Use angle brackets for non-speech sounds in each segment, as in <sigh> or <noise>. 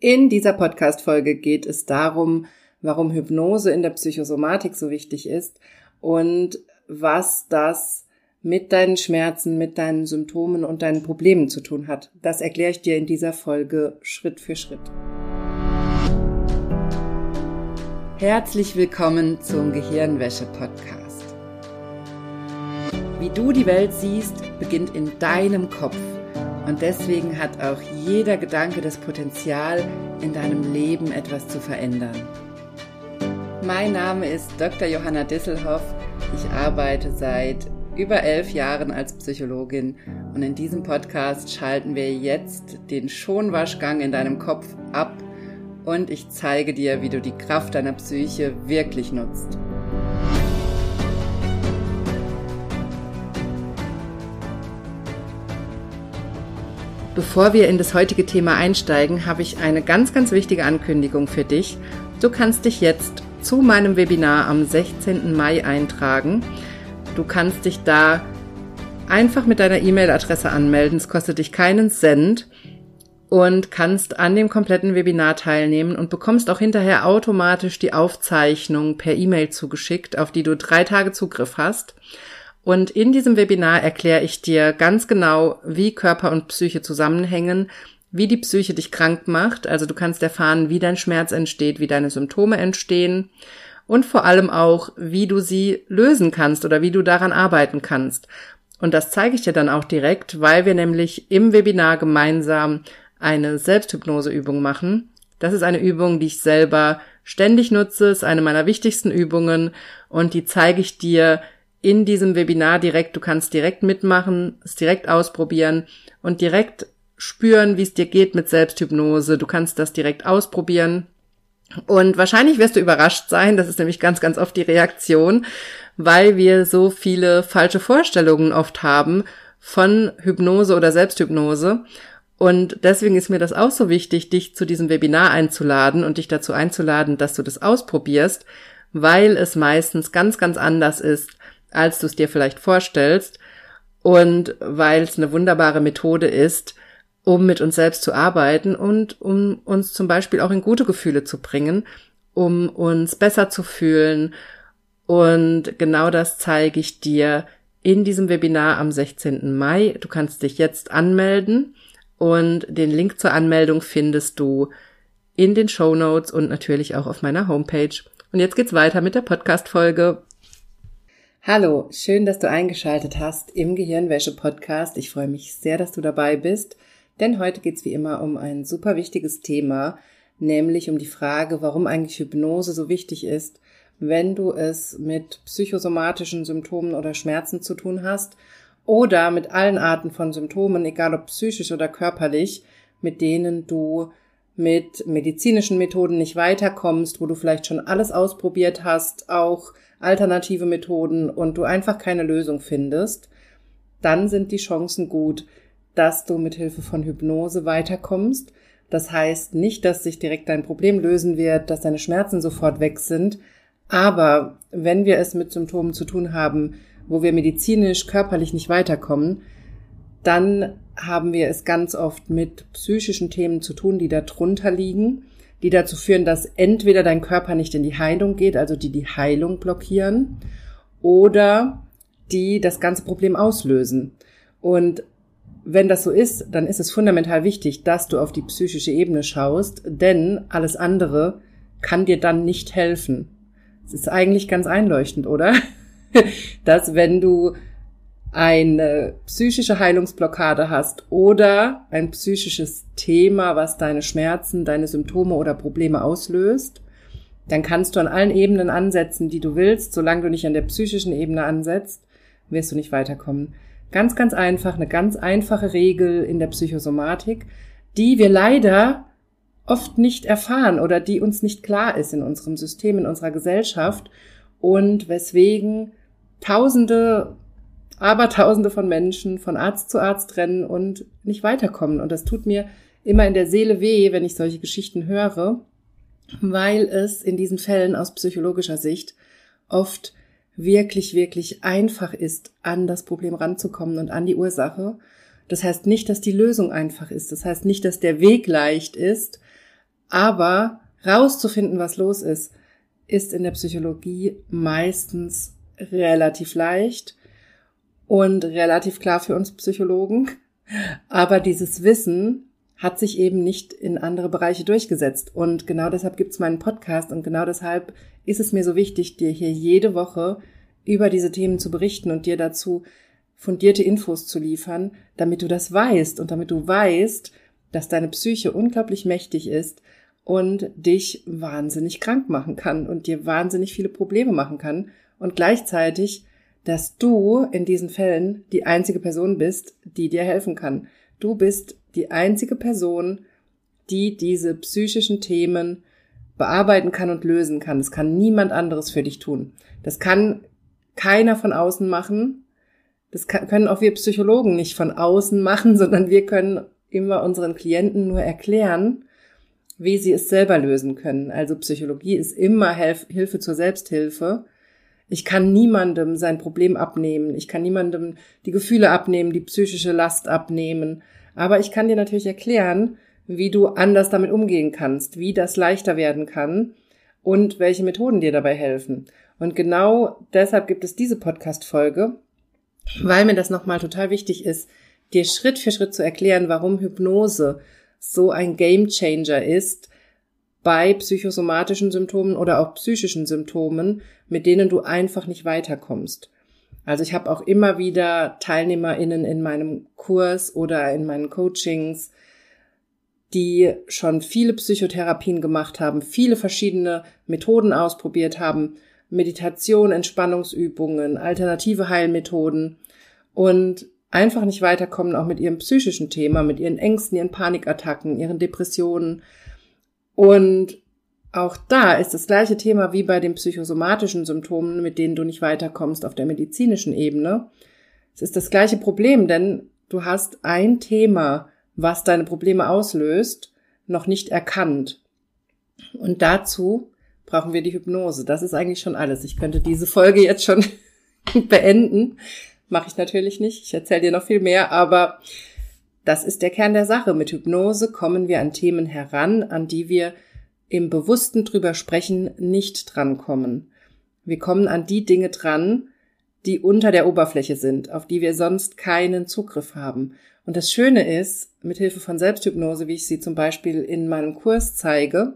In dieser Podcast-Folge geht es darum, warum Hypnose in der Psychosomatik so wichtig ist und was das mit deinen Schmerzen, mit deinen Symptomen und deinen Problemen zu tun hat. Das erkläre ich dir in dieser Folge Schritt für Schritt. Herzlich willkommen zum Gehirnwäsche-Podcast. Wie du die Welt siehst, beginnt in deinem Kopf. Und deswegen hat auch jeder Gedanke das Potenzial, in deinem Leben etwas zu verändern. Mein Name ist Dr. Johanna Disselhoff. Ich arbeite seit über elf Jahren als Psychologin und in diesem Podcast schalten wir jetzt den Schonwaschgang in deinem Kopf ab und ich zeige dir, wie du die Kraft deiner Psyche wirklich nutzt. Bevor wir in das heutige Thema einsteigen, habe ich eine ganz, ganz wichtige Ankündigung für dich. Du kannst dich jetzt zu meinem Webinar am 16. Mai eintragen. Du kannst dich da einfach mit deiner E-Mail-Adresse anmelden. Es kostet dich keinen Cent und kannst an dem kompletten Webinar teilnehmen und bekommst auch hinterher automatisch die Aufzeichnung per E-Mail zugeschickt, auf die du drei Tage Zugriff hast. Und in diesem Webinar erkläre ich dir ganz genau, wie Körper und Psyche zusammenhängen, wie die Psyche dich krank macht. Also du kannst erfahren, wie dein Schmerz entsteht, wie deine Symptome entstehen und vor allem auch, wie du sie lösen kannst oder wie du daran arbeiten kannst. Und das zeige ich dir dann auch direkt, weil wir nämlich im Webinar gemeinsam eine Selbsthypnoseübung machen. Das ist eine Übung, die ich selber ständig nutze, ist eine meiner wichtigsten Übungen und die zeige ich dir in diesem Webinar direkt. Du kannst direkt mitmachen, es direkt ausprobieren und direkt spüren, wie es dir geht mit Selbsthypnose. Du kannst das direkt ausprobieren. Und wahrscheinlich wirst du überrascht sein, das ist nämlich ganz, ganz oft die Reaktion, weil wir so viele falsche Vorstellungen oft haben von Hypnose oder Selbsthypnose. Und deswegen ist mir das auch so wichtig, dich zu diesem Webinar einzuladen und dich dazu einzuladen, dass du das ausprobierst, weil es meistens ganz, ganz anders ist, als du es dir vielleicht vorstellst und weil es eine wunderbare Methode ist, um mit uns selbst zu arbeiten und um uns zum Beispiel auch in gute Gefühle zu bringen, um uns besser zu fühlen. Und genau das zeige ich dir in diesem Webinar am 16. Mai. Du kannst dich jetzt anmelden und den Link zur Anmeldung findest du in den Show Notes und natürlich auch auf meiner Homepage. Und jetzt geht's weiter mit der Podcast-Folge. Hallo, schön, dass du eingeschaltet hast im Gehirnwäsche-Podcast. Ich freue mich sehr, dass du dabei bist, denn heute geht's wie immer um ein super wichtiges Thema, nämlich um die Frage, warum eigentlich Hypnose so wichtig ist, wenn du es mit psychosomatischen Symptomen oder Schmerzen zu tun hast oder mit allen Arten von Symptomen, egal ob psychisch oder körperlich, mit denen du mit medizinischen Methoden nicht weiterkommst, wo du vielleicht schon alles ausprobiert hast, auch alternative Methoden und du einfach keine Lösung findest, dann sind die Chancen gut, dass du mit Hilfe von Hypnose weiterkommst. Das heißt nicht, dass sich direkt dein Problem lösen wird, dass deine Schmerzen sofort weg sind, aber wenn wir es mit Symptomen zu tun haben, wo wir medizinisch, körperlich nicht weiterkommen, dann haben wir es ganz oft mit psychischen Themen zu tun, die darunter liegen die dazu führen, dass entweder dein Körper nicht in die Heilung geht, also die die Heilung blockieren, oder die das ganze Problem auslösen. Und wenn das so ist, dann ist es fundamental wichtig, dass du auf die psychische Ebene schaust, denn alles andere kann dir dann nicht helfen. Es ist eigentlich ganz einleuchtend, oder? <laughs> dass wenn du eine psychische Heilungsblockade hast oder ein psychisches Thema, was deine Schmerzen, deine Symptome oder Probleme auslöst, dann kannst du an allen Ebenen ansetzen, die du willst. Solange du nicht an der psychischen Ebene ansetzt, wirst du nicht weiterkommen. Ganz, ganz einfach, eine ganz einfache Regel in der Psychosomatik, die wir leider oft nicht erfahren oder die uns nicht klar ist in unserem System, in unserer Gesellschaft und weswegen Tausende aber Tausende von Menschen von Arzt zu Arzt rennen und nicht weiterkommen. Und das tut mir immer in der Seele weh, wenn ich solche Geschichten höre, weil es in diesen Fällen aus psychologischer Sicht oft wirklich, wirklich einfach ist, an das Problem ranzukommen und an die Ursache. Das heißt nicht, dass die Lösung einfach ist. Das heißt nicht, dass der Weg leicht ist. Aber rauszufinden, was los ist, ist in der Psychologie meistens relativ leicht und relativ klar für uns Psychologen. Aber dieses Wissen hat sich eben nicht in andere Bereiche durchgesetzt. Und genau deshalb gibt's meinen Podcast und genau deshalb ist es mir so wichtig, dir hier jede Woche über diese Themen zu berichten und dir dazu fundierte Infos zu liefern, damit du das weißt und damit du weißt, dass deine Psyche unglaublich mächtig ist und dich wahnsinnig krank machen kann und dir wahnsinnig viele Probleme machen kann und gleichzeitig, dass du in diesen Fällen die einzige Person bist, die dir helfen kann. Du bist die einzige Person, die diese psychischen Themen bearbeiten kann und lösen kann. Das kann niemand anderes für dich tun. Das kann keiner von außen machen. Das können auch wir Psychologen nicht von außen machen, <laughs> sondern wir können immer unseren Klienten nur erklären, wie sie es selber lösen können. Also Psychologie ist immer Hilfe zur Selbsthilfe. Ich kann niemandem sein Problem abnehmen. Ich kann niemandem die Gefühle abnehmen, die psychische Last abnehmen. Aber ich kann dir natürlich erklären, wie du anders damit umgehen kannst, wie das leichter werden kann und welche Methoden dir dabei helfen. Und genau deshalb gibt es diese Podcast-Folge, weil mir das nochmal total wichtig ist, dir Schritt für Schritt zu erklären, warum Hypnose so ein Game Changer ist bei psychosomatischen Symptomen oder auch psychischen Symptomen, mit denen du einfach nicht weiterkommst. Also ich habe auch immer wieder Teilnehmerinnen in meinem Kurs oder in meinen Coachings, die schon viele Psychotherapien gemacht haben, viele verschiedene Methoden ausprobiert haben, Meditation, Entspannungsübungen, alternative Heilmethoden und einfach nicht weiterkommen, auch mit ihrem psychischen Thema, mit ihren Ängsten, ihren Panikattacken, ihren Depressionen. Und auch da ist das gleiche Thema wie bei den psychosomatischen Symptomen, mit denen du nicht weiterkommst auf der medizinischen Ebene. Es ist das gleiche Problem, denn du hast ein Thema, was deine Probleme auslöst, noch nicht erkannt. Und dazu brauchen wir die Hypnose. Das ist eigentlich schon alles. Ich könnte diese Folge jetzt schon <laughs> beenden. Mache ich natürlich nicht. Ich erzähle dir noch viel mehr, aber das ist der Kern der Sache. Mit Hypnose kommen wir an Themen heran, an die wir im Bewussten drüber sprechen nicht drankommen. Wir kommen an die Dinge dran, die unter der Oberfläche sind, auf die wir sonst keinen Zugriff haben. Und das Schöne ist, mit Hilfe von Selbsthypnose, wie ich sie zum Beispiel in meinem Kurs zeige,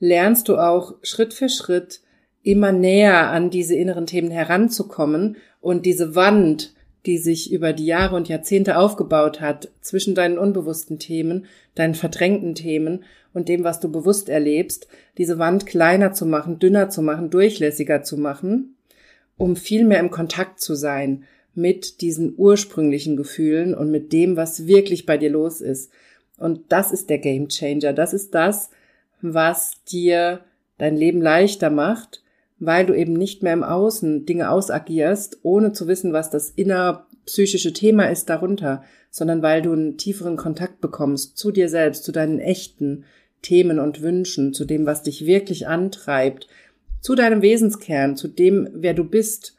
lernst du auch Schritt für Schritt immer näher an diese inneren Themen heranzukommen und diese Wand, die sich über die Jahre und Jahrzehnte aufgebaut hat zwischen deinen unbewussten Themen, deinen verdrängten Themen und dem, was du bewusst erlebst, diese Wand kleiner zu machen, dünner zu machen, durchlässiger zu machen, um viel mehr im Kontakt zu sein mit diesen ursprünglichen Gefühlen und mit dem, was wirklich bei dir los ist. Und das ist der Game Changer. Das ist das, was dir dein Leben leichter macht weil du eben nicht mehr im Außen Dinge ausagierst, ohne zu wissen, was das innerpsychische Thema ist darunter, sondern weil du einen tieferen Kontakt bekommst zu dir selbst, zu deinen echten Themen und Wünschen, zu dem, was dich wirklich antreibt, zu deinem Wesenskern, zu dem, wer du bist.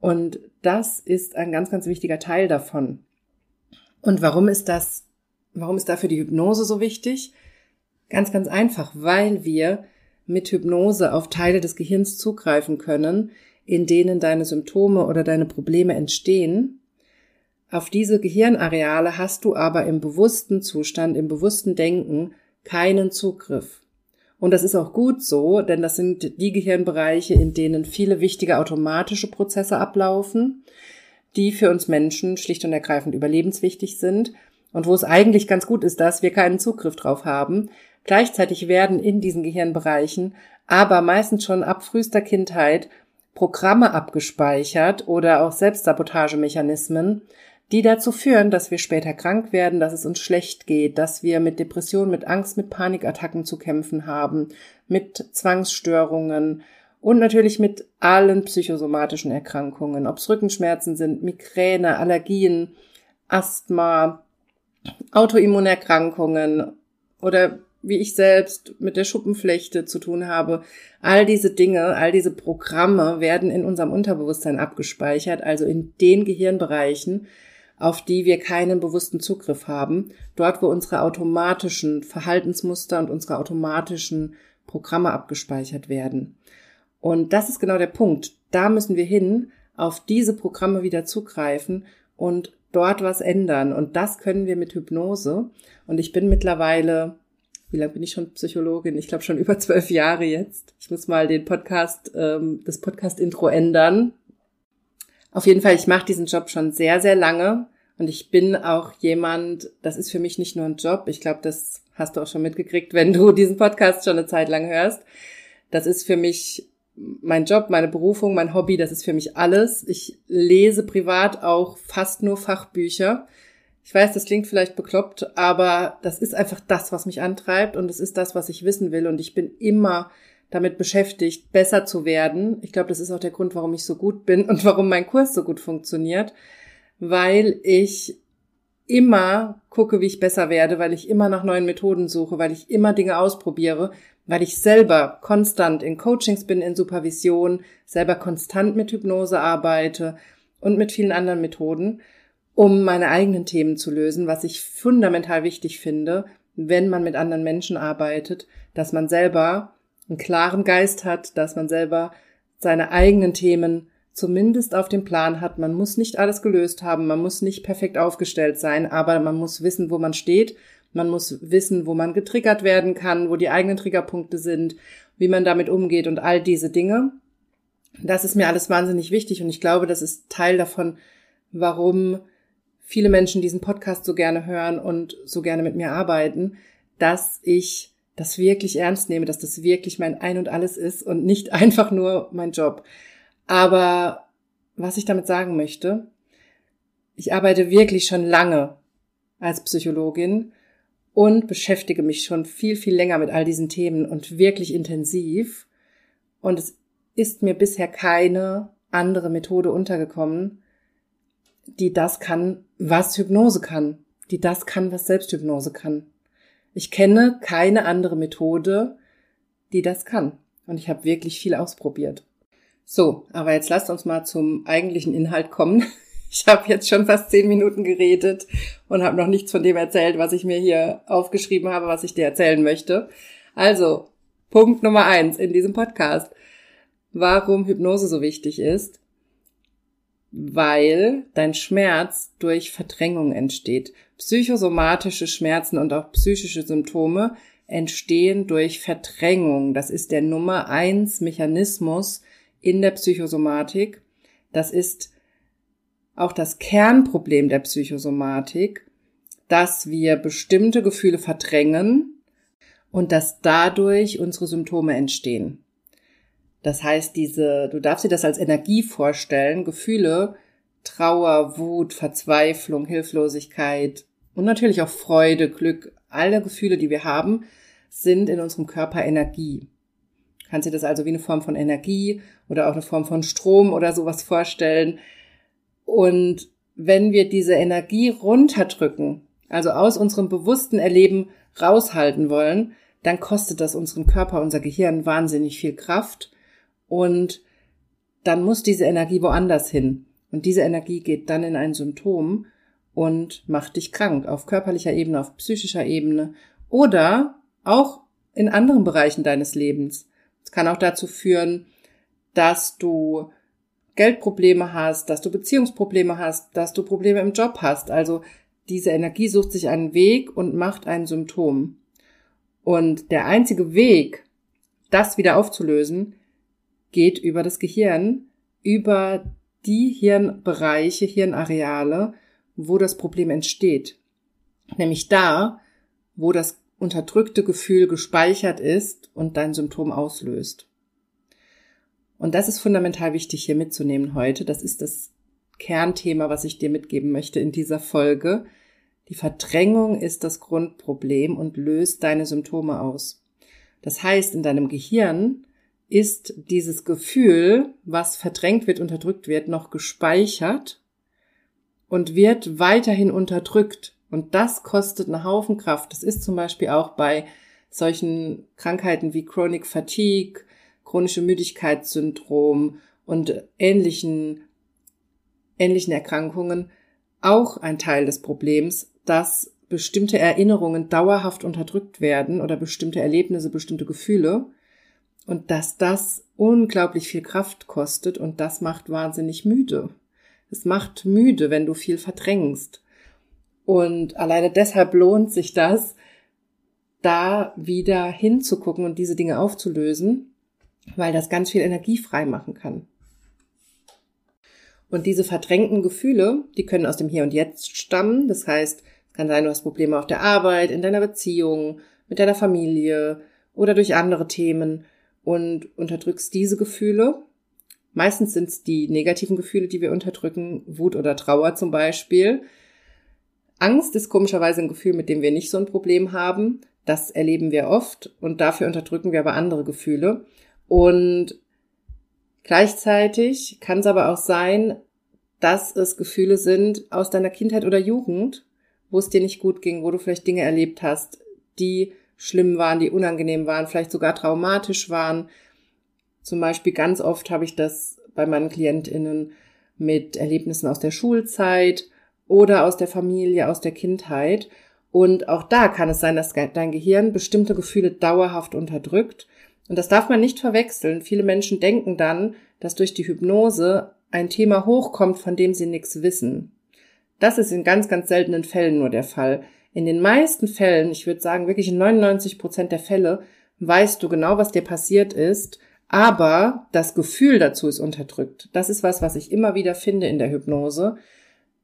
Und das ist ein ganz, ganz wichtiger Teil davon. Und warum ist das, warum ist dafür die Hypnose so wichtig? Ganz, ganz einfach, weil wir mit Hypnose auf Teile des Gehirns zugreifen können, in denen deine Symptome oder deine Probleme entstehen. Auf diese Gehirnareale hast du aber im bewussten Zustand, im bewussten Denken keinen Zugriff. Und das ist auch gut so, denn das sind die Gehirnbereiche, in denen viele wichtige automatische Prozesse ablaufen, die für uns Menschen schlicht und ergreifend überlebenswichtig sind und wo es eigentlich ganz gut ist, dass wir keinen Zugriff drauf haben, Gleichzeitig werden in diesen Gehirnbereichen aber meistens schon ab frühester Kindheit Programme abgespeichert oder auch Selbstsabotagemechanismen, die dazu führen, dass wir später krank werden, dass es uns schlecht geht, dass wir mit Depressionen, mit Angst, mit Panikattacken zu kämpfen haben, mit Zwangsstörungen und natürlich mit allen psychosomatischen Erkrankungen, ob es Rückenschmerzen sind, Migräne, Allergien, Asthma, Autoimmunerkrankungen oder wie ich selbst mit der Schuppenflechte zu tun habe. All diese Dinge, all diese Programme werden in unserem Unterbewusstsein abgespeichert, also in den Gehirnbereichen, auf die wir keinen bewussten Zugriff haben, dort wo unsere automatischen Verhaltensmuster und unsere automatischen Programme abgespeichert werden. Und das ist genau der Punkt. Da müssen wir hin, auf diese Programme wieder zugreifen und dort was ändern. Und das können wir mit Hypnose. Und ich bin mittlerweile, wie lange bin ich schon Psychologin? Ich glaube schon über zwölf Jahre jetzt. Ich muss mal den Podcast, ähm, das Podcast-Intro ändern. Auf jeden Fall, ich mache diesen Job schon sehr, sehr lange. Und ich bin auch jemand, das ist für mich nicht nur ein Job. Ich glaube, das hast du auch schon mitgekriegt, wenn du diesen Podcast schon eine Zeit lang hörst. Das ist für mich mein Job, meine Berufung, mein Hobby, das ist für mich alles. Ich lese privat auch fast nur Fachbücher. Ich weiß, das klingt vielleicht bekloppt, aber das ist einfach das, was mich antreibt und es ist das, was ich wissen will und ich bin immer damit beschäftigt, besser zu werden. Ich glaube, das ist auch der Grund, warum ich so gut bin <laughs> und warum mein Kurs so gut funktioniert, weil ich immer gucke, wie ich besser werde, weil ich immer nach neuen Methoden suche, weil ich immer Dinge ausprobiere, weil ich selber konstant in Coachings bin, in Supervision, selber konstant mit Hypnose arbeite und mit vielen anderen Methoden, um meine eigenen Themen zu lösen, was ich fundamental wichtig finde, wenn man mit anderen Menschen arbeitet, dass man selber einen klaren Geist hat, dass man selber seine eigenen Themen zumindest auf dem Plan hat. Man muss nicht alles gelöst haben, man muss nicht perfekt aufgestellt sein, aber man muss wissen, wo man steht man muss wissen, wo man getriggert werden kann, wo die eigenen Triggerpunkte sind, wie man damit umgeht und all diese Dinge. Das ist mir alles wahnsinnig wichtig und ich glaube, das ist Teil davon, warum viele Menschen diesen Podcast so gerne hören und so gerne mit mir arbeiten, dass ich das wirklich ernst nehme, dass das wirklich mein Ein und alles ist und nicht <laughs> einfach nur mein Job. Aber was ich damit sagen möchte, ich arbeite wirklich schon lange als Psychologin und beschäftige mich schon viel, viel länger mit all diesen Themen und wirklich intensiv. Und es ist mir bisher keine andere Methode untergekommen, die das kann, was Hypnose kann, die das kann, was Selbsthypnose kann. Ich kenne keine andere Methode, die das kann. Und ich habe wirklich viel ausprobiert. So, aber jetzt lasst uns mal zum eigentlichen Inhalt kommen. <laughs> Ich habe jetzt schon fast zehn Minuten geredet und habe noch nichts von dem erzählt, was ich mir hier aufgeschrieben habe, was ich dir erzählen möchte. Also, Punkt Nummer eins in diesem Podcast. Warum Hypnose so wichtig ist? Weil dein Schmerz durch Verdrängung entsteht. Psychosomatische Schmerzen und auch psychische Symptome entstehen durch Verdrängung. Das ist der Nummer eins Mechanismus in der Psychosomatik. Das ist auch das Kernproblem der Psychosomatik, dass wir bestimmte Gefühle verdrängen und dass dadurch unsere Symptome entstehen. Das heißt, diese, du darfst dir das als Energie vorstellen, Gefühle, Trauer, Wut, Verzweiflung, Hilflosigkeit und natürlich auch Freude, Glück, alle Gefühle, die wir haben, sind in unserem Körper Energie. Kannst dir das also wie eine Form von Energie oder auch eine Form von Strom oder sowas vorstellen, und wenn wir diese Energie runterdrücken, also aus unserem bewussten Erleben raushalten wollen, dann kostet das unseren Körper, unser Gehirn wahnsinnig viel Kraft und dann muss diese Energie woanders hin. Und diese Energie geht dann in ein Symptom und macht dich krank auf körperlicher Ebene, auf psychischer Ebene oder auch in anderen Bereichen deines Lebens. Es kann auch dazu führen, dass du Geldprobleme hast, dass du Beziehungsprobleme hast, dass du Probleme im Job hast. Also diese Energie sucht sich einen Weg und macht ein Symptom. Und der einzige Weg, das wieder aufzulösen, geht über das Gehirn, über die Hirnbereiche, Hirnareale, wo das Problem entsteht. Nämlich da, wo das unterdrückte Gefühl gespeichert ist und dein Symptom auslöst. Und das ist fundamental wichtig hier mitzunehmen heute. Das ist das Kernthema, was ich dir mitgeben möchte in dieser Folge. Die Verdrängung ist das Grundproblem und löst deine Symptome aus. Das heißt, in deinem Gehirn ist dieses Gefühl, was verdrängt wird, unterdrückt wird, noch gespeichert und wird weiterhin unterdrückt. Und das kostet einen Haufen Kraft. Das ist zum Beispiel auch bei solchen Krankheiten wie Chronic Fatigue, chronische Müdigkeitssyndrom und ähnlichen, ähnlichen Erkrankungen auch ein Teil des Problems, dass bestimmte Erinnerungen dauerhaft unterdrückt werden oder bestimmte Erlebnisse, bestimmte Gefühle und dass das unglaublich viel Kraft kostet und das macht wahnsinnig müde. Es macht müde, wenn du viel verdrängst. Und alleine deshalb lohnt sich das, da wieder hinzugucken und diese Dinge aufzulösen, weil das ganz viel Energie frei machen kann. Und diese verdrängten Gefühle, die können aus dem Hier und Jetzt stammen. Das heißt, es kann sein, du hast Probleme auf der Arbeit, in deiner Beziehung, mit deiner Familie oder durch andere Themen und unterdrückst diese Gefühle. Meistens sind es die negativen Gefühle, die wir unterdrücken, Wut oder Trauer zum Beispiel. Angst ist komischerweise ein Gefühl, mit dem wir nicht so ein Problem haben. Das erleben wir oft und dafür unterdrücken wir aber andere Gefühle. Und Gleichzeitig kann es aber auch sein, dass es Gefühle sind aus deiner Kindheit oder Jugend, wo es dir nicht gut ging, wo du vielleicht Dinge erlebt hast, die schlimm waren, die unangenehm waren, vielleicht sogar traumatisch waren. Zum Beispiel ganz oft habe ich das bei meinen KlientInnen mit Erlebnissen aus der Schulzeit oder aus der Familie, aus der Kindheit. Und auch da kann es sein, dass dein Gehirn bestimmte Gefühle dauerhaft unterdrückt und das darf man nicht verwechseln. Viele Menschen denken dann, dass durch die Hypnose ein Thema hochkommt, von dem sie nichts wissen. Das ist in ganz, ganz seltenen Fällen nur der Fall. In den meisten Fällen, ich würde sagen wirklich in 99 Prozent der Fälle, weißt du genau, was dir passiert ist, aber das Gefühl dazu ist unterdrückt. Das ist was, was ich immer wieder finde in der Hypnose,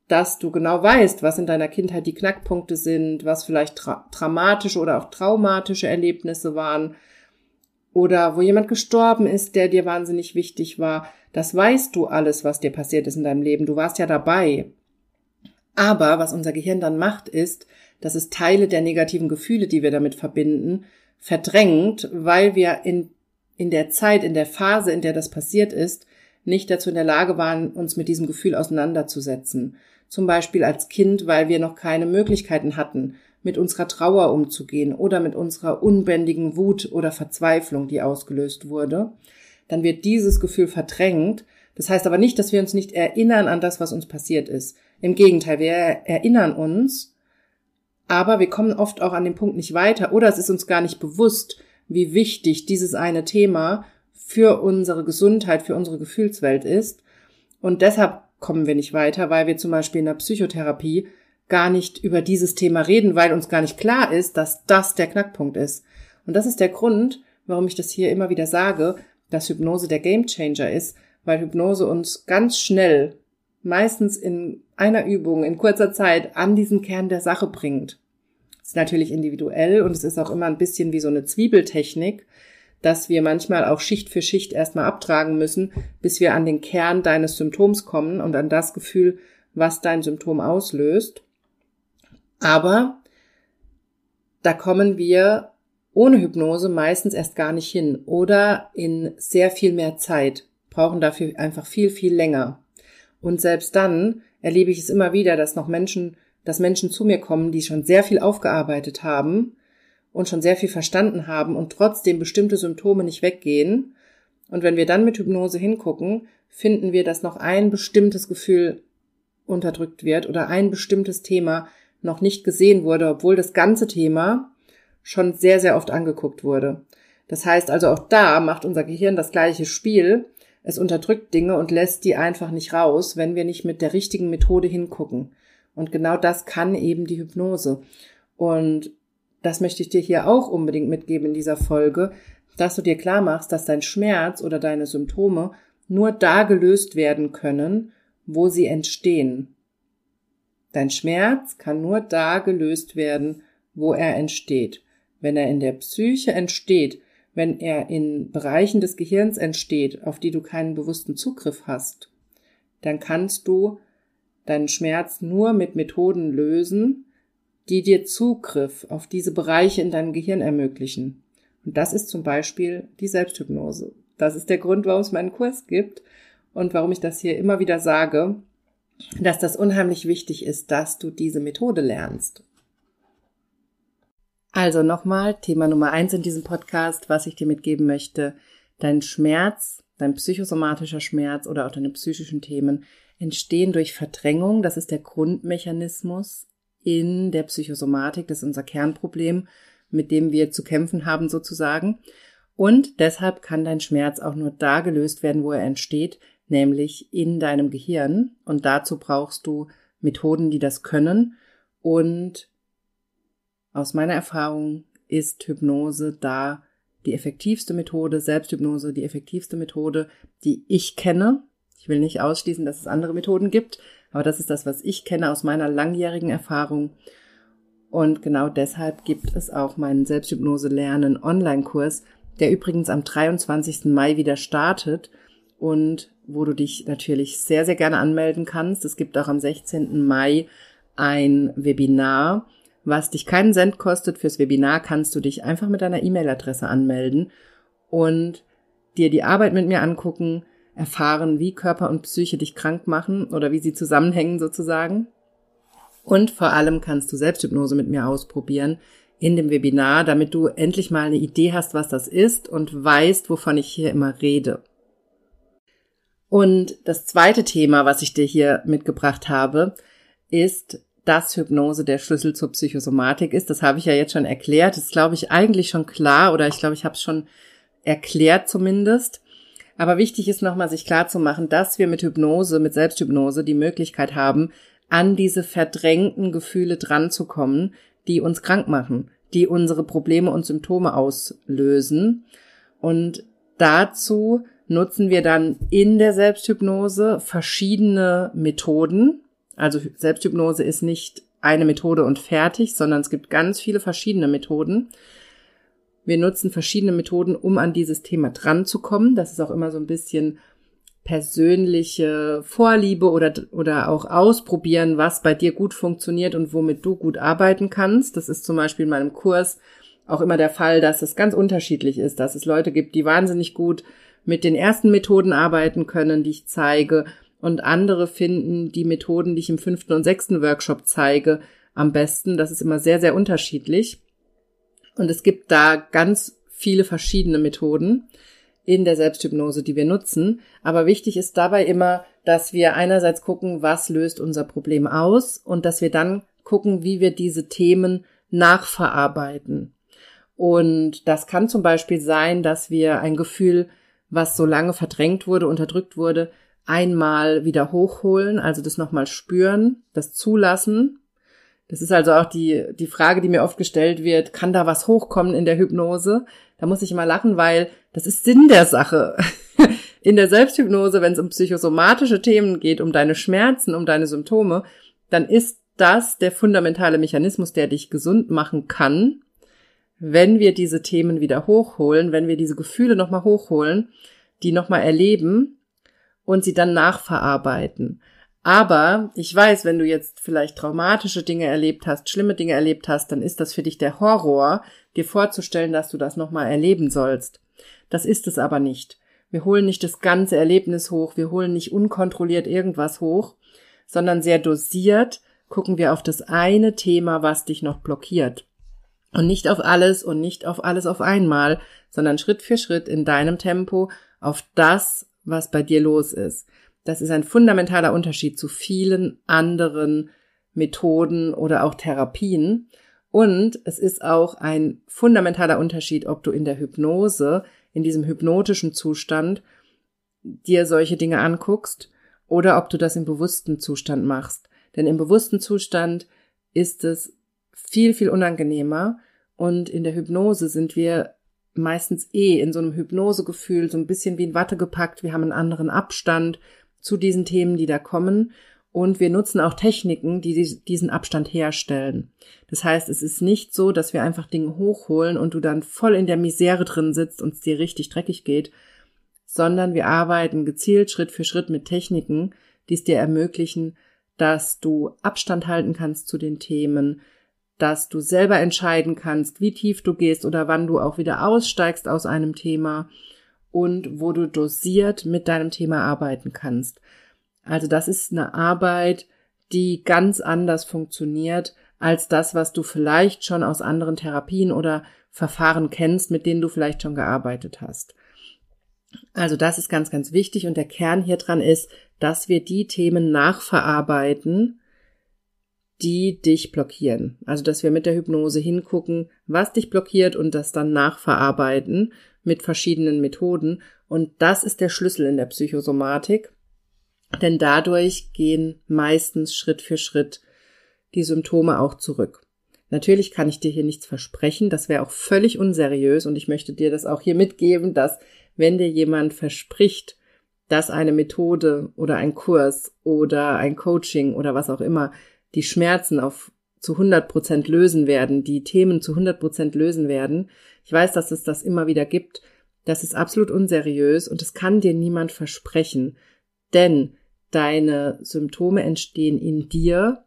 dass du genau weißt, was in deiner Kindheit die Knackpunkte sind, was vielleicht tra dramatische oder auch traumatische Erlebnisse waren, oder wo jemand gestorben ist, der dir wahnsinnig wichtig war. Das weißt du alles, was dir passiert ist in deinem Leben. Du warst ja dabei. Aber was unser Gehirn dann macht, ist, dass es Teile der negativen Gefühle, die wir damit verbinden, verdrängt, weil wir in, in der Zeit, in der Phase, in der das passiert ist, nicht dazu in der Lage waren, uns mit diesem Gefühl auseinanderzusetzen. Zum Beispiel als Kind, weil wir noch keine Möglichkeiten hatten, mit unserer Trauer umzugehen oder mit unserer unbändigen Wut oder Verzweiflung, die ausgelöst wurde, dann wird dieses Gefühl verdrängt. Das heißt aber nicht, dass wir uns nicht erinnern an das, was uns passiert ist. Im Gegenteil, wir erinnern uns, aber wir kommen oft auch an dem Punkt nicht weiter oder es ist uns gar nicht bewusst, wie wichtig dieses eine Thema für unsere Gesundheit, für unsere Gefühlswelt ist. Und deshalb kommen wir nicht weiter, weil wir zum Beispiel in der Psychotherapie gar nicht über dieses Thema reden, weil uns gar nicht klar ist, dass das der Knackpunkt ist. Und das ist der Grund, warum ich das hier immer wieder sage, dass Hypnose der Gamechanger ist, weil Hypnose uns ganz schnell, meistens in einer Übung, in kurzer Zeit, an diesen Kern der Sache bringt. Das ist natürlich individuell und es ist auch immer ein bisschen wie so eine Zwiebeltechnik, dass wir manchmal auch Schicht für Schicht erstmal abtragen müssen, bis wir an den Kern deines Symptoms kommen und an das Gefühl, was dein Symptom auslöst. Aber da kommen wir ohne Hypnose meistens erst gar nicht hin oder in sehr viel mehr Zeit, brauchen dafür einfach viel, viel länger. Und selbst dann erlebe ich es immer wieder, dass noch Menschen, dass Menschen zu mir kommen, die schon sehr viel aufgearbeitet haben und schon sehr viel verstanden haben und trotzdem bestimmte Symptome nicht weggehen. Und wenn wir dann mit Hypnose hingucken, finden wir, dass noch ein bestimmtes Gefühl unterdrückt wird oder ein bestimmtes Thema noch nicht gesehen wurde, obwohl das ganze Thema schon sehr, sehr oft angeguckt wurde. Das heißt also auch da macht unser Gehirn das gleiche Spiel. Es unterdrückt Dinge und lässt die einfach nicht raus, wenn wir nicht mit der richtigen Methode hingucken. Und genau das kann eben die Hypnose. Und das möchte ich dir hier auch unbedingt mitgeben in dieser Folge, dass du dir klar machst, dass dein Schmerz oder deine Symptome nur da gelöst werden können, wo sie entstehen. Dein Schmerz kann nur da gelöst werden, wo er entsteht. Wenn er in der Psyche entsteht, wenn er in Bereichen des Gehirns entsteht, auf die du keinen bewussten Zugriff hast, dann kannst du deinen Schmerz nur mit Methoden lösen, die dir Zugriff auf diese Bereiche in deinem Gehirn ermöglichen. Und das ist zum Beispiel die Selbsthypnose. Das ist der Grund, warum es meinen Kurs gibt und warum ich das hier immer wieder sage, dass das unheimlich wichtig ist, dass du diese Methode lernst. Also nochmal, Thema Nummer eins in diesem Podcast, was ich dir mitgeben möchte. Dein Schmerz, dein psychosomatischer Schmerz oder auch deine psychischen Themen entstehen durch Verdrängung. Das ist der Grundmechanismus in der Psychosomatik. Das ist unser Kernproblem, mit dem wir zu kämpfen haben sozusagen. Und deshalb kann dein Schmerz auch nur da gelöst werden, wo er entsteht, nämlich in deinem Gehirn. Und dazu brauchst du Methoden, die das können. Und aus meiner Erfahrung ist Hypnose da die effektivste Methode, Selbsthypnose die effektivste Methode, die ich kenne. Ich will nicht ausschließen, dass es andere Methoden gibt, aber das ist das, was ich kenne aus meiner langjährigen Erfahrung. Und genau deshalb gibt es auch meinen Selbsthypnose lernen Online-Kurs, der übrigens am 23. Mai wieder startet und wo du dich natürlich sehr, sehr gerne anmelden kannst. Es gibt auch am 16. Mai ein Webinar, was dich keinen Cent kostet. Fürs Webinar kannst du dich einfach mit deiner E-Mail-Adresse anmelden und dir die Arbeit mit mir angucken, erfahren, wie Körper und Psyche dich krank machen oder wie sie zusammenhängen sozusagen. Und vor allem kannst du Selbsthypnose mit mir ausprobieren in dem Webinar, damit du endlich mal eine Idee hast, was das ist und weißt, wovon ich hier immer rede. Und das zweite Thema, was ich dir hier mitgebracht habe, ist, dass Hypnose der Schlüssel zur Psychosomatik ist. Das habe ich ja jetzt schon erklärt. Das ist, glaube ich, eigentlich schon klar oder ich glaube, ich habe es schon erklärt zumindest. Aber wichtig ist nochmal, sich klar zu machen, dass wir mit Hypnose, mit Selbsthypnose die Möglichkeit haben, an diese verdrängten Gefühle dranzukommen, die uns krank machen, die unsere Probleme und Symptome auslösen. Und dazu nutzen wir dann in der Selbsthypnose verschiedene Methoden. Also Selbsthypnose ist nicht eine Methode und fertig, sondern es gibt ganz viele verschiedene Methoden. Wir nutzen verschiedene Methoden, um an dieses Thema dran zu kommen. Das ist auch immer so ein bisschen persönliche Vorliebe oder, oder auch ausprobieren, was bei dir gut funktioniert und womit du gut arbeiten kannst. Das ist zum Beispiel in meinem Kurs auch immer der Fall, dass es ganz unterschiedlich ist, dass es Leute gibt, die wahnsinnig gut mit den ersten Methoden arbeiten können, die ich zeige, und andere finden die Methoden, die ich im fünften und sechsten Workshop zeige, am besten. Das ist immer sehr, sehr unterschiedlich. Und es gibt da ganz viele verschiedene Methoden in der Selbsthypnose, die wir nutzen. Aber wichtig ist dabei immer, dass wir einerseits gucken, was löst unser Problem aus und dass wir dann gucken, wie wir diese Themen nachverarbeiten. Und das kann zum Beispiel sein, dass wir ein Gefühl was so lange verdrängt wurde, unterdrückt wurde, einmal wieder hochholen, also das nochmal spüren, das zulassen. Das ist also auch die, die Frage, die mir oft gestellt wird, kann da was hochkommen in der Hypnose? Da muss ich immer lachen, weil das ist Sinn der Sache. <laughs> In der Selbsthypnose, wenn es um psychosomatische Themen geht, um deine Schmerzen, um deine Symptome, dann ist das der fundamentale Mechanismus, der dich gesund machen kann wenn wir diese Themen wieder hochholen, wenn wir diese Gefühle nochmal hochholen, die nochmal erleben und sie dann nachverarbeiten. Aber ich weiß, wenn du jetzt vielleicht traumatische Dinge erlebt hast, schlimme Dinge erlebt hast, dann ist das für dich der Horror, dir vorzustellen, dass du das nochmal erleben sollst. Das ist es aber nicht. Wir holen nicht das ganze Erlebnis hoch, wir holen nicht unkontrolliert irgendwas hoch, sondern sehr dosiert gucken wir auf das eine Thema, was dich noch blockiert. Und nicht auf alles und nicht auf alles auf einmal, sondern Schritt für Schritt in deinem Tempo auf das, was bei dir los ist. Das ist ein fundamentaler Unterschied zu vielen anderen Methoden oder auch Therapien. Und es ist auch ein fundamentaler Unterschied, ob du in der Hypnose, in diesem hypnotischen Zustand, dir solche Dinge anguckst oder ob du das im bewussten Zustand machst. Denn im bewussten Zustand ist es viel, viel unangenehmer. Und in der Hypnose sind wir meistens eh in so einem Hypnosegefühl, so ein bisschen wie in Watte gepackt. Wir haben einen anderen Abstand zu diesen Themen, die da kommen. Und wir nutzen auch Techniken, die diesen Abstand herstellen. Das heißt, es ist nicht so, dass wir einfach Dinge hochholen und du dann voll in der Misere drin sitzt und es dir richtig dreckig geht, sondern wir arbeiten gezielt Schritt für Schritt mit Techniken, die es dir ermöglichen, dass du Abstand halten kannst zu den Themen, dass du selber entscheiden kannst, wie tief du gehst oder wann du auch wieder aussteigst aus einem Thema und wo du dosiert mit deinem Thema arbeiten kannst. Also das ist eine Arbeit, die ganz anders funktioniert als das, was du vielleicht schon aus anderen Therapien oder Verfahren kennst, mit denen du vielleicht schon gearbeitet hast. Also das ist ganz, ganz wichtig und der Kern hier dran ist, dass wir die Themen nachverarbeiten, die dich blockieren. Also, dass wir mit der Hypnose hingucken, was dich blockiert und das dann nachverarbeiten mit verschiedenen Methoden. Und das ist der Schlüssel in der Psychosomatik, denn dadurch gehen meistens Schritt für Schritt die Symptome auch zurück. Natürlich kann ich dir hier nichts versprechen, das wäre auch völlig unseriös und ich möchte dir das auch hier mitgeben, dass wenn dir jemand verspricht, dass eine Methode oder ein Kurs oder ein Coaching oder was auch immer die Schmerzen auf zu 100 Prozent lösen werden, die Themen zu 100 Prozent lösen werden. Ich weiß, dass es das immer wieder gibt. Das ist absolut unseriös und es kann dir niemand versprechen, denn deine Symptome entstehen in dir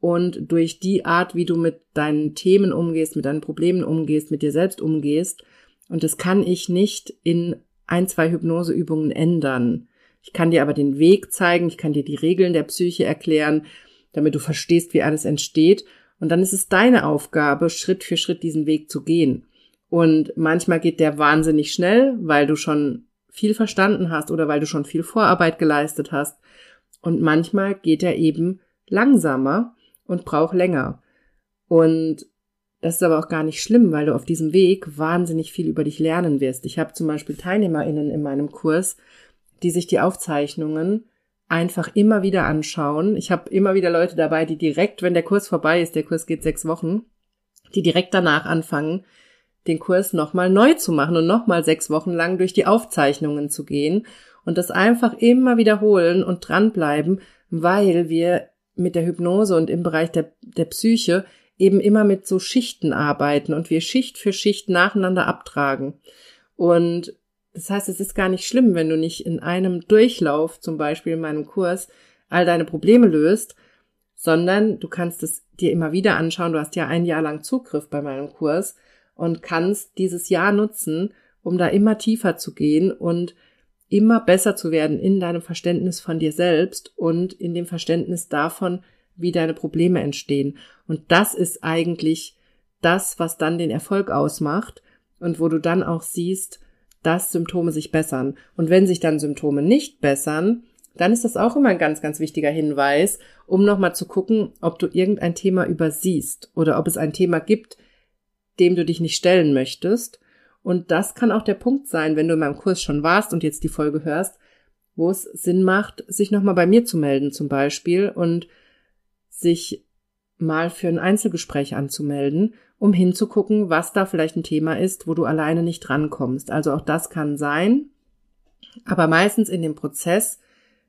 und durch die Art, wie du mit deinen Themen umgehst, mit deinen Problemen umgehst, mit dir selbst umgehst. Und das kann ich nicht in ein, zwei Hypnoseübungen ändern. Ich kann dir aber den Weg zeigen, ich kann dir die Regeln der Psyche erklären, damit du verstehst, wie alles entsteht. Und dann ist es deine Aufgabe, Schritt für Schritt diesen Weg zu gehen. Und manchmal geht der wahnsinnig schnell, weil du schon viel verstanden hast oder weil du schon viel Vorarbeit geleistet hast. Und manchmal geht er eben langsamer und braucht länger. Und das ist aber auch gar nicht schlimm, weil du auf diesem Weg wahnsinnig viel über dich lernen wirst. Ich habe zum Beispiel TeilnehmerInnen in meinem Kurs, die sich die Aufzeichnungen einfach immer wieder anschauen. Ich habe immer wieder Leute dabei, die direkt, wenn der Kurs vorbei ist, der Kurs geht sechs Wochen, die direkt danach anfangen, den Kurs nochmal neu zu machen und nochmal sechs Wochen lang durch die Aufzeichnungen zu gehen und das einfach immer wiederholen und dranbleiben, weil wir mit der Hypnose und im Bereich der, der Psyche eben immer mit so Schichten arbeiten und wir Schicht für Schicht nacheinander abtragen. Und das heißt, es ist gar nicht schlimm, wenn du nicht in einem Durchlauf, zum Beispiel in meinem Kurs, all deine Probleme löst, sondern du kannst es dir immer wieder anschauen. Du hast ja ein Jahr lang Zugriff bei meinem Kurs und kannst dieses Jahr nutzen, um da immer tiefer zu gehen und immer besser zu werden in deinem Verständnis von dir selbst und in dem Verständnis davon, wie deine Probleme entstehen. Und das ist eigentlich das, was dann den Erfolg ausmacht und wo du dann auch siehst, dass Symptome sich bessern. Und wenn sich dann Symptome nicht bessern, dann ist das auch immer ein ganz, ganz wichtiger Hinweis, um nochmal zu gucken, ob du irgendein Thema übersiehst oder ob es ein Thema gibt, dem du dich nicht stellen möchtest. Und das kann auch der Punkt sein, wenn du in meinem Kurs schon warst und jetzt die Folge hörst, wo es Sinn macht, sich nochmal bei mir zu melden zum Beispiel und sich mal für ein Einzelgespräch anzumelden um hinzugucken, was da vielleicht ein Thema ist, wo du alleine nicht drankommst. Also auch das kann sein. Aber meistens in dem Prozess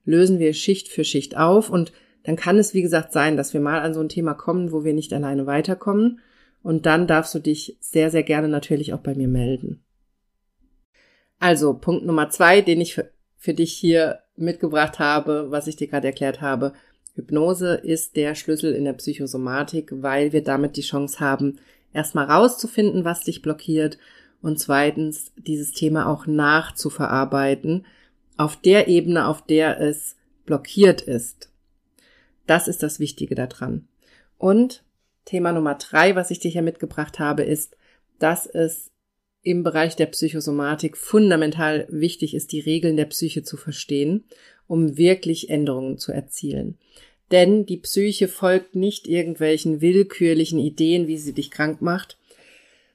lösen wir Schicht für Schicht auf und dann kann es, wie gesagt, sein, dass wir mal an so ein Thema kommen, wo wir nicht alleine weiterkommen. Und dann darfst du dich sehr, sehr gerne natürlich auch bei mir melden. Also Punkt Nummer zwei, den ich für, für dich hier mitgebracht habe, was ich dir gerade erklärt habe. Hypnose ist der Schlüssel in der Psychosomatik, weil wir damit die Chance haben, erstmal rauszufinden, was dich blockiert und zweitens dieses Thema auch nachzuverarbeiten auf der Ebene, auf der es blockiert ist. Das ist das Wichtige daran. Und Thema Nummer drei, was ich dir hier mitgebracht habe, ist, dass es im Bereich der Psychosomatik fundamental wichtig ist, die Regeln der Psyche zu verstehen, um wirklich Änderungen zu erzielen. Denn die Psyche folgt nicht irgendwelchen willkürlichen Ideen, wie sie dich krank macht,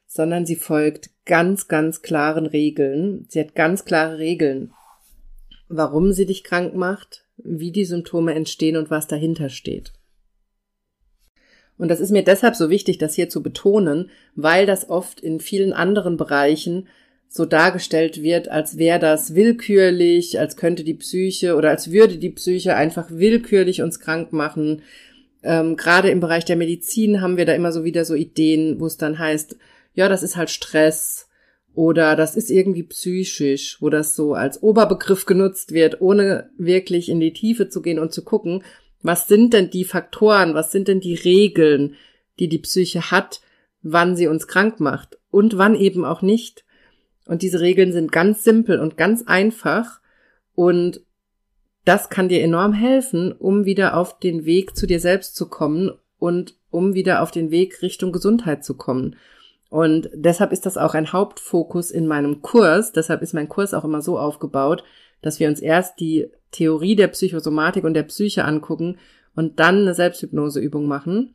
sondern sie folgt ganz, ganz klaren Regeln. Sie hat ganz klare Regeln, warum sie dich krank macht, wie die Symptome entstehen und was dahinter steht. Und das ist mir deshalb so wichtig, das hier zu betonen, weil das oft in vielen anderen Bereichen so dargestellt wird, als wäre das willkürlich, als könnte die Psyche oder als würde die Psyche einfach willkürlich uns krank machen. Ähm, Gerade im Bereich der Medizin haben wir da immer so wieder so Ideen, wo es dann heißt, ja, das ist halt Stress oder das ist irgendwie psychisch, wo das so als Oberbegriff genutzt wird, ohne wirklich in die Tiefe zu gehen und zu gucken, was sind denn die Faktoren, was sind denn die Regeln, die die Psyche hat, wann sie uns krank macht und wann eben auch nicht. Und diese Regeln sind ganz simpel und ganz einfach. Und das kann dir enorm helfen, um wieder auf den Weg zu dir selbst zu kommen und um wieder auf den Weg Richtung Gesundheit zu kommen. Und deshalb ist das auch ein Hauptfokus in meinem Kurs. Deshalb ist mein Kurs auch immer so aufgebaut, dass wir uns erst die Theorie der Psychosomatik und der Psyche angucken und dann eine Selbsthypnoseübung machen,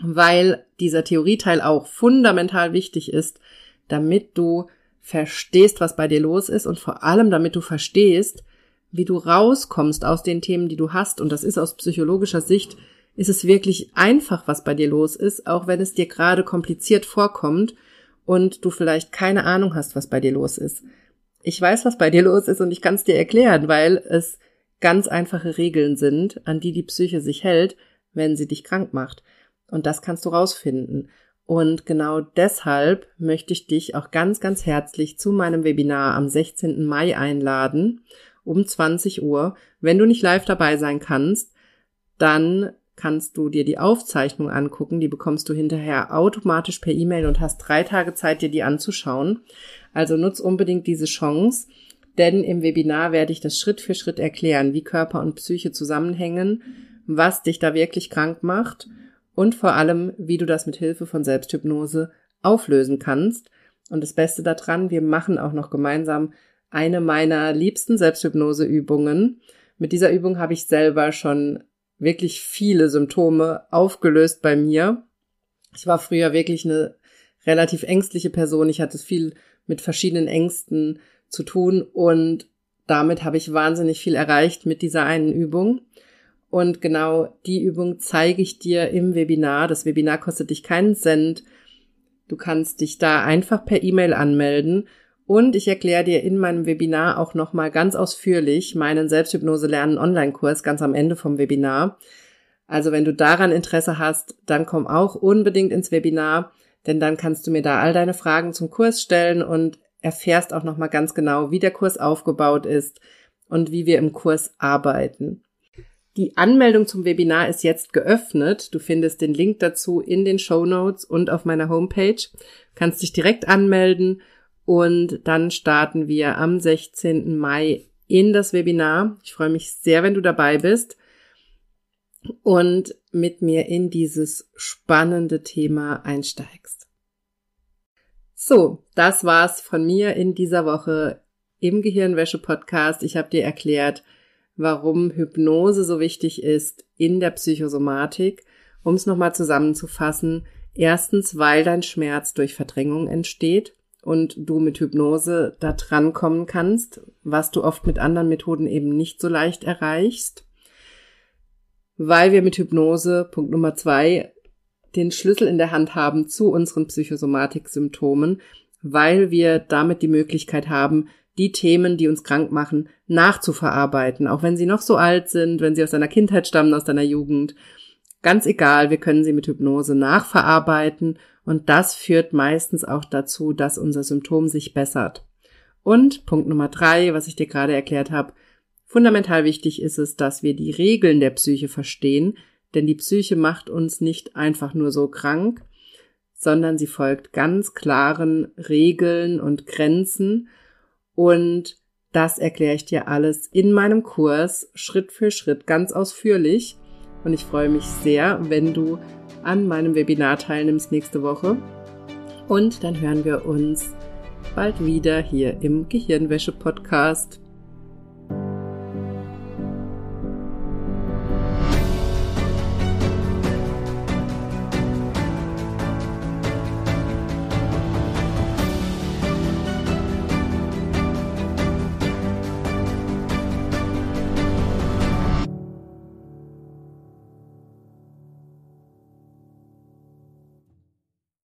weil dieser Theorieteil auch fundamental wichtig ist, damit du verstehst, was bei dir los ist und vor allem damit du verstehst, wie du rauskommst aus den Themen, die du hast. Und das ist aus psychologischer Sicht, ist es wirklich einfach, was bei dir los ist, auch wenn es dir gerade kompliziert vorkommt und du vielleicht keine Ahnung hast, was bei dir los ist. Ich weiß, was bei dir los ist und ich kann es dir erklären, weil es ganz einfache Regeln sind, an die die Psyche sich hält, wenn sie dich krank macht. Und das kannst du rausfinden. Und genau deshalb möchte ich dich auch ganz, ganz herzlich zu meinem Webinar am 16. Mai einladen um 20 Uhr. Wenn du nicht live dabei sein kannst, dann kannst du dir die Aufzeichnung angucken. Die bekommst du hinterher automatisch per E-Mail und hast drei Tage Zeit, dir die anzuschauen. Also nutz unbedingt diese Chance, denn im Webinar werde ich das Schritt für Schritt erklären, wie Körper und Psyche zusammenhängen, was dich da wirklich krank macht und vor allem, wie du das mit Hilfe von Selbsthypnose auflösen kannst. Und das Beste daran, wir machen auch noch gemeinsam eine meiner liebsten Selbsthypnoseübungen. Mit dieser Übung habe ich selber schon wirklich viele Symptome aufgelöst bei mir. Ich war früher wirklich eine relativ ängstliche Person. Ich hatte viel mit verschiedenen Ängsten zu tun und damit habe ich wahnsinnig viel erreicht mit dieser einen Übung. Und genau die Übung zeige ich dir im Webinar. Das Webinar kostet dich keinen Cent. Du kannst dich da einfach per E-Mail anmelden und ich erkläre dir in meinem Webinar auch nochmal ganz ausführlich meinen Selbsthypnose lernen Online-Kurs ganz am Ende vom Webinar. Also wenn du daran Interesse hast, dann komm auch unbedingt ins Webinar, denn dann kannst du mir da all deine Fragen zum Kurs stellen und erfährst auch nochmal ganz genau, wie der Kurs aufgebaut ist und wie wir im Kurs arbeiten. Die Anmeldung zum Webinar ist jetzt geöffnet. Du findest den Link dazu in den Show Notes und auf meiner Homepage. Du kannst dich direkt anmelden und dann starten wir am 16. Mai in das Webinar. Ich freue mich sehr, wenn du dabei bist und mit mir in dieses spannende Thema einsteigst. So, das war's von mir in dieser Woche im Gehirnwäsche Podcast. Ich habe dir erklärt, warum Hypnose so wichtig ist in der Psychosomatik. Um es nochmal zusammenzufassen, erstens, weil dein Schmerz durch Verdrängung entsteht und du mit Hypnose da dran kommen kannst, was du oft mit anderen Methoden eben nicht so leicht erreichst. Weil wir mit Hypnose, Punkt Nummer zwei, den Schlüssel in der Hand haben zu unseren Psychosomatik-Symptomen, weil wir damit die Möglichkeit haben, die Themen, die uns krank machen, nachzuverarbeiten, auch wenn sie noch so alt sind, wenn sie aus deiner Kindheit stammen, aus deiner Jugend. Ganz egal, wir können sie mit Hypnose nachverarbeiten und das führt meistens auch dazu, dass unser Symptom sich bessert. Und Punkt Nummer drei, was ich dir gerade erklärt habe, fundamental wichtig ist es, dass wir die Regeln der Psyche verstehen, denn die Psyche macht uns nicht einfach nur so krank, sondern sie folgt ganz klaren Regeln und Grenzen und das erkläre ich dir alles in meinem Kurs Schritt für Schritt ganz ausführlich und ich freue mich sehr, wenn du an meinem Webinar teilnimmst nächste Woche. Und dann hören wir uns bald wieder hier im Gehirnwäsche-Podcast.